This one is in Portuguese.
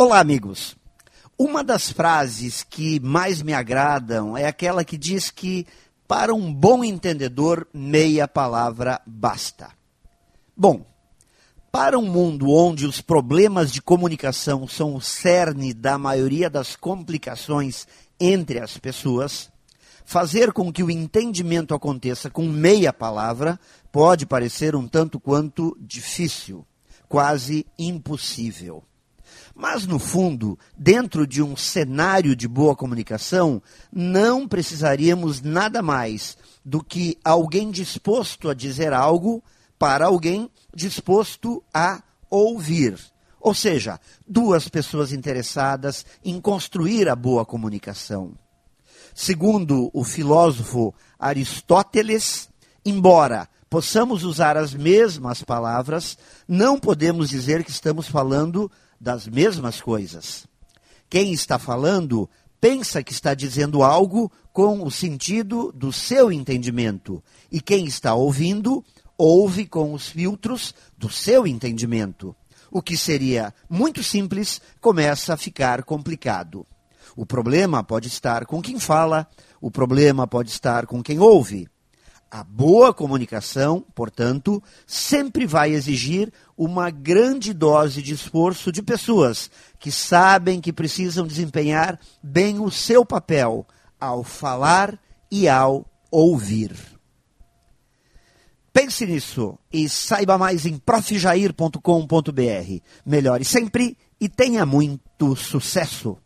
Olá, amigos. Uma das frases que mais me agradam é aquela que diz que, para um bom entendedor, meia palavra basta. Bom, para um mundo onde os problemas de comunicação são o cerne da maioria das complicações entre as pessoas, fazer com que o entendimento aconteça com meia palavra pode parecer um tanto quanto difícil, quase impossível. Mas, no fundo, dentro de um cenário de boa comunicação, não precisaríamos nada mais do que alguém disposto a dizer algo para alguém disposto a ouvir. Ou seja, duas pessoas interessadas em construir a boa comunicação. Segundo o filósofo Aristóteles, embora possamos usar as mesmas palavras, não podemos dizer que estamos falando das mesmas coisas. Quem está falando pensa que está dizendo algo com o sentido do seu entendimento, e quem está ouvindo ouve com os filtros do seu entendimento. O que seria muito simples começa a ficar complicado. O problema pode estar com quem fala, o problema pode estar com quem ouve. A boa comunicação, portanto, sempre vai exigir uma grande dose de esforço de pessoas que sabem que precisam desempenhar bem o seu papel ao falar e ao ouvir. Pense nisso e saiba mais em profjair.com.br. Melhore sempre e tenha muito sucesso!